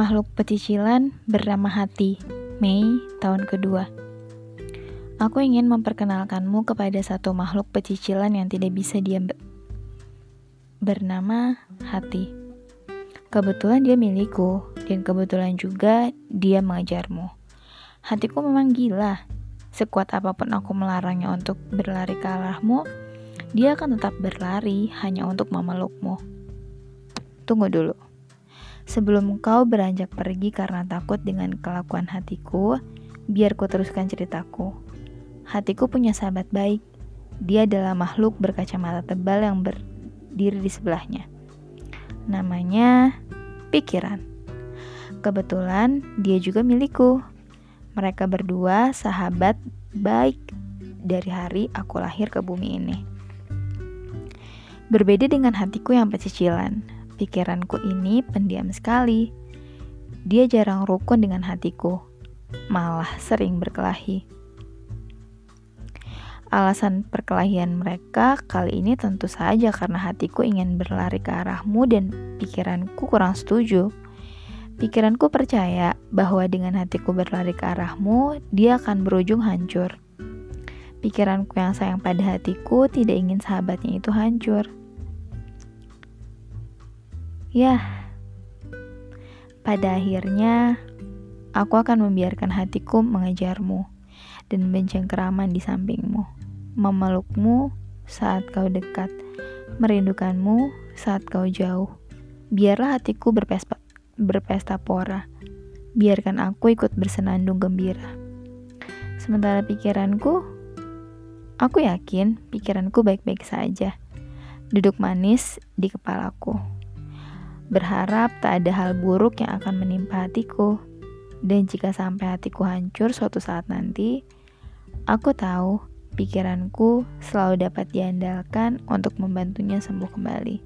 Makhluk pecicilan bernama hati, Mei tahun kedua. Aku ingin memperkenalkanmu kepada satu makhluk pecicilan yang tidak bisa diam bernama hati. Kebetulan dia milikku, dan kebetulan juga dia mengejarmu. Hatiku memang gila. Sekuat apa pun aku melarangnya untuk berlari ke arahmu, dia akan tetap berlari hanya untuk memelukmu. Tunggu dulu. Sebelum kau beranjak pergi karena takut dengan kelakuan hatiku, biar ku teruskan ceritaku. Hatiku punya sahabat baik. Dia adalah makhluk berkacamata tebal yang berdiri di sebelahnya. Namanya pikiran. Kebetulan dia juga milikku. Mereka berdua sahabat baik dari hari aku lahir ke bumi ini. Berbeda dengan hatiku yang pecicilan, pikiranku ini pendiam sekali. Dia jarang rukun dengan hatiku, malah sering berkelahi. Alasan perkelahian mereka kali ini tentu saja karena hatiku ingin berlari ke arahmu dan pikiranku kurang setuju. Pikiranku percaya bahwa dengan hatiku berlari ke arahmu, dia akan berujung hancur. Pikiranku yang sayang pada hatiku tidak ingin sahabatnya itu hancur. Ya, pada akhirnya aku akan membiarkan hatiku mengejarmu dan mencengkeraman di sampingmu, memelukmu saat kau dekat, merindukanmu saat kau jauh. Biarlah hatiku berpesta, berpesta pora, biarkan aku ikut bersenandung gembira. Sementara pikiranku, aku yakin pikiranku baik-baik saja, duduk manis di kepalaku. Berharap tak ada hal buruk yang akan menimpa hatiku. Dan jika sampai hatiku hancur suatu saat nanti, Aku tahu pikiranku selalu dapat diandalkan untuk membantunya sembuh kembali.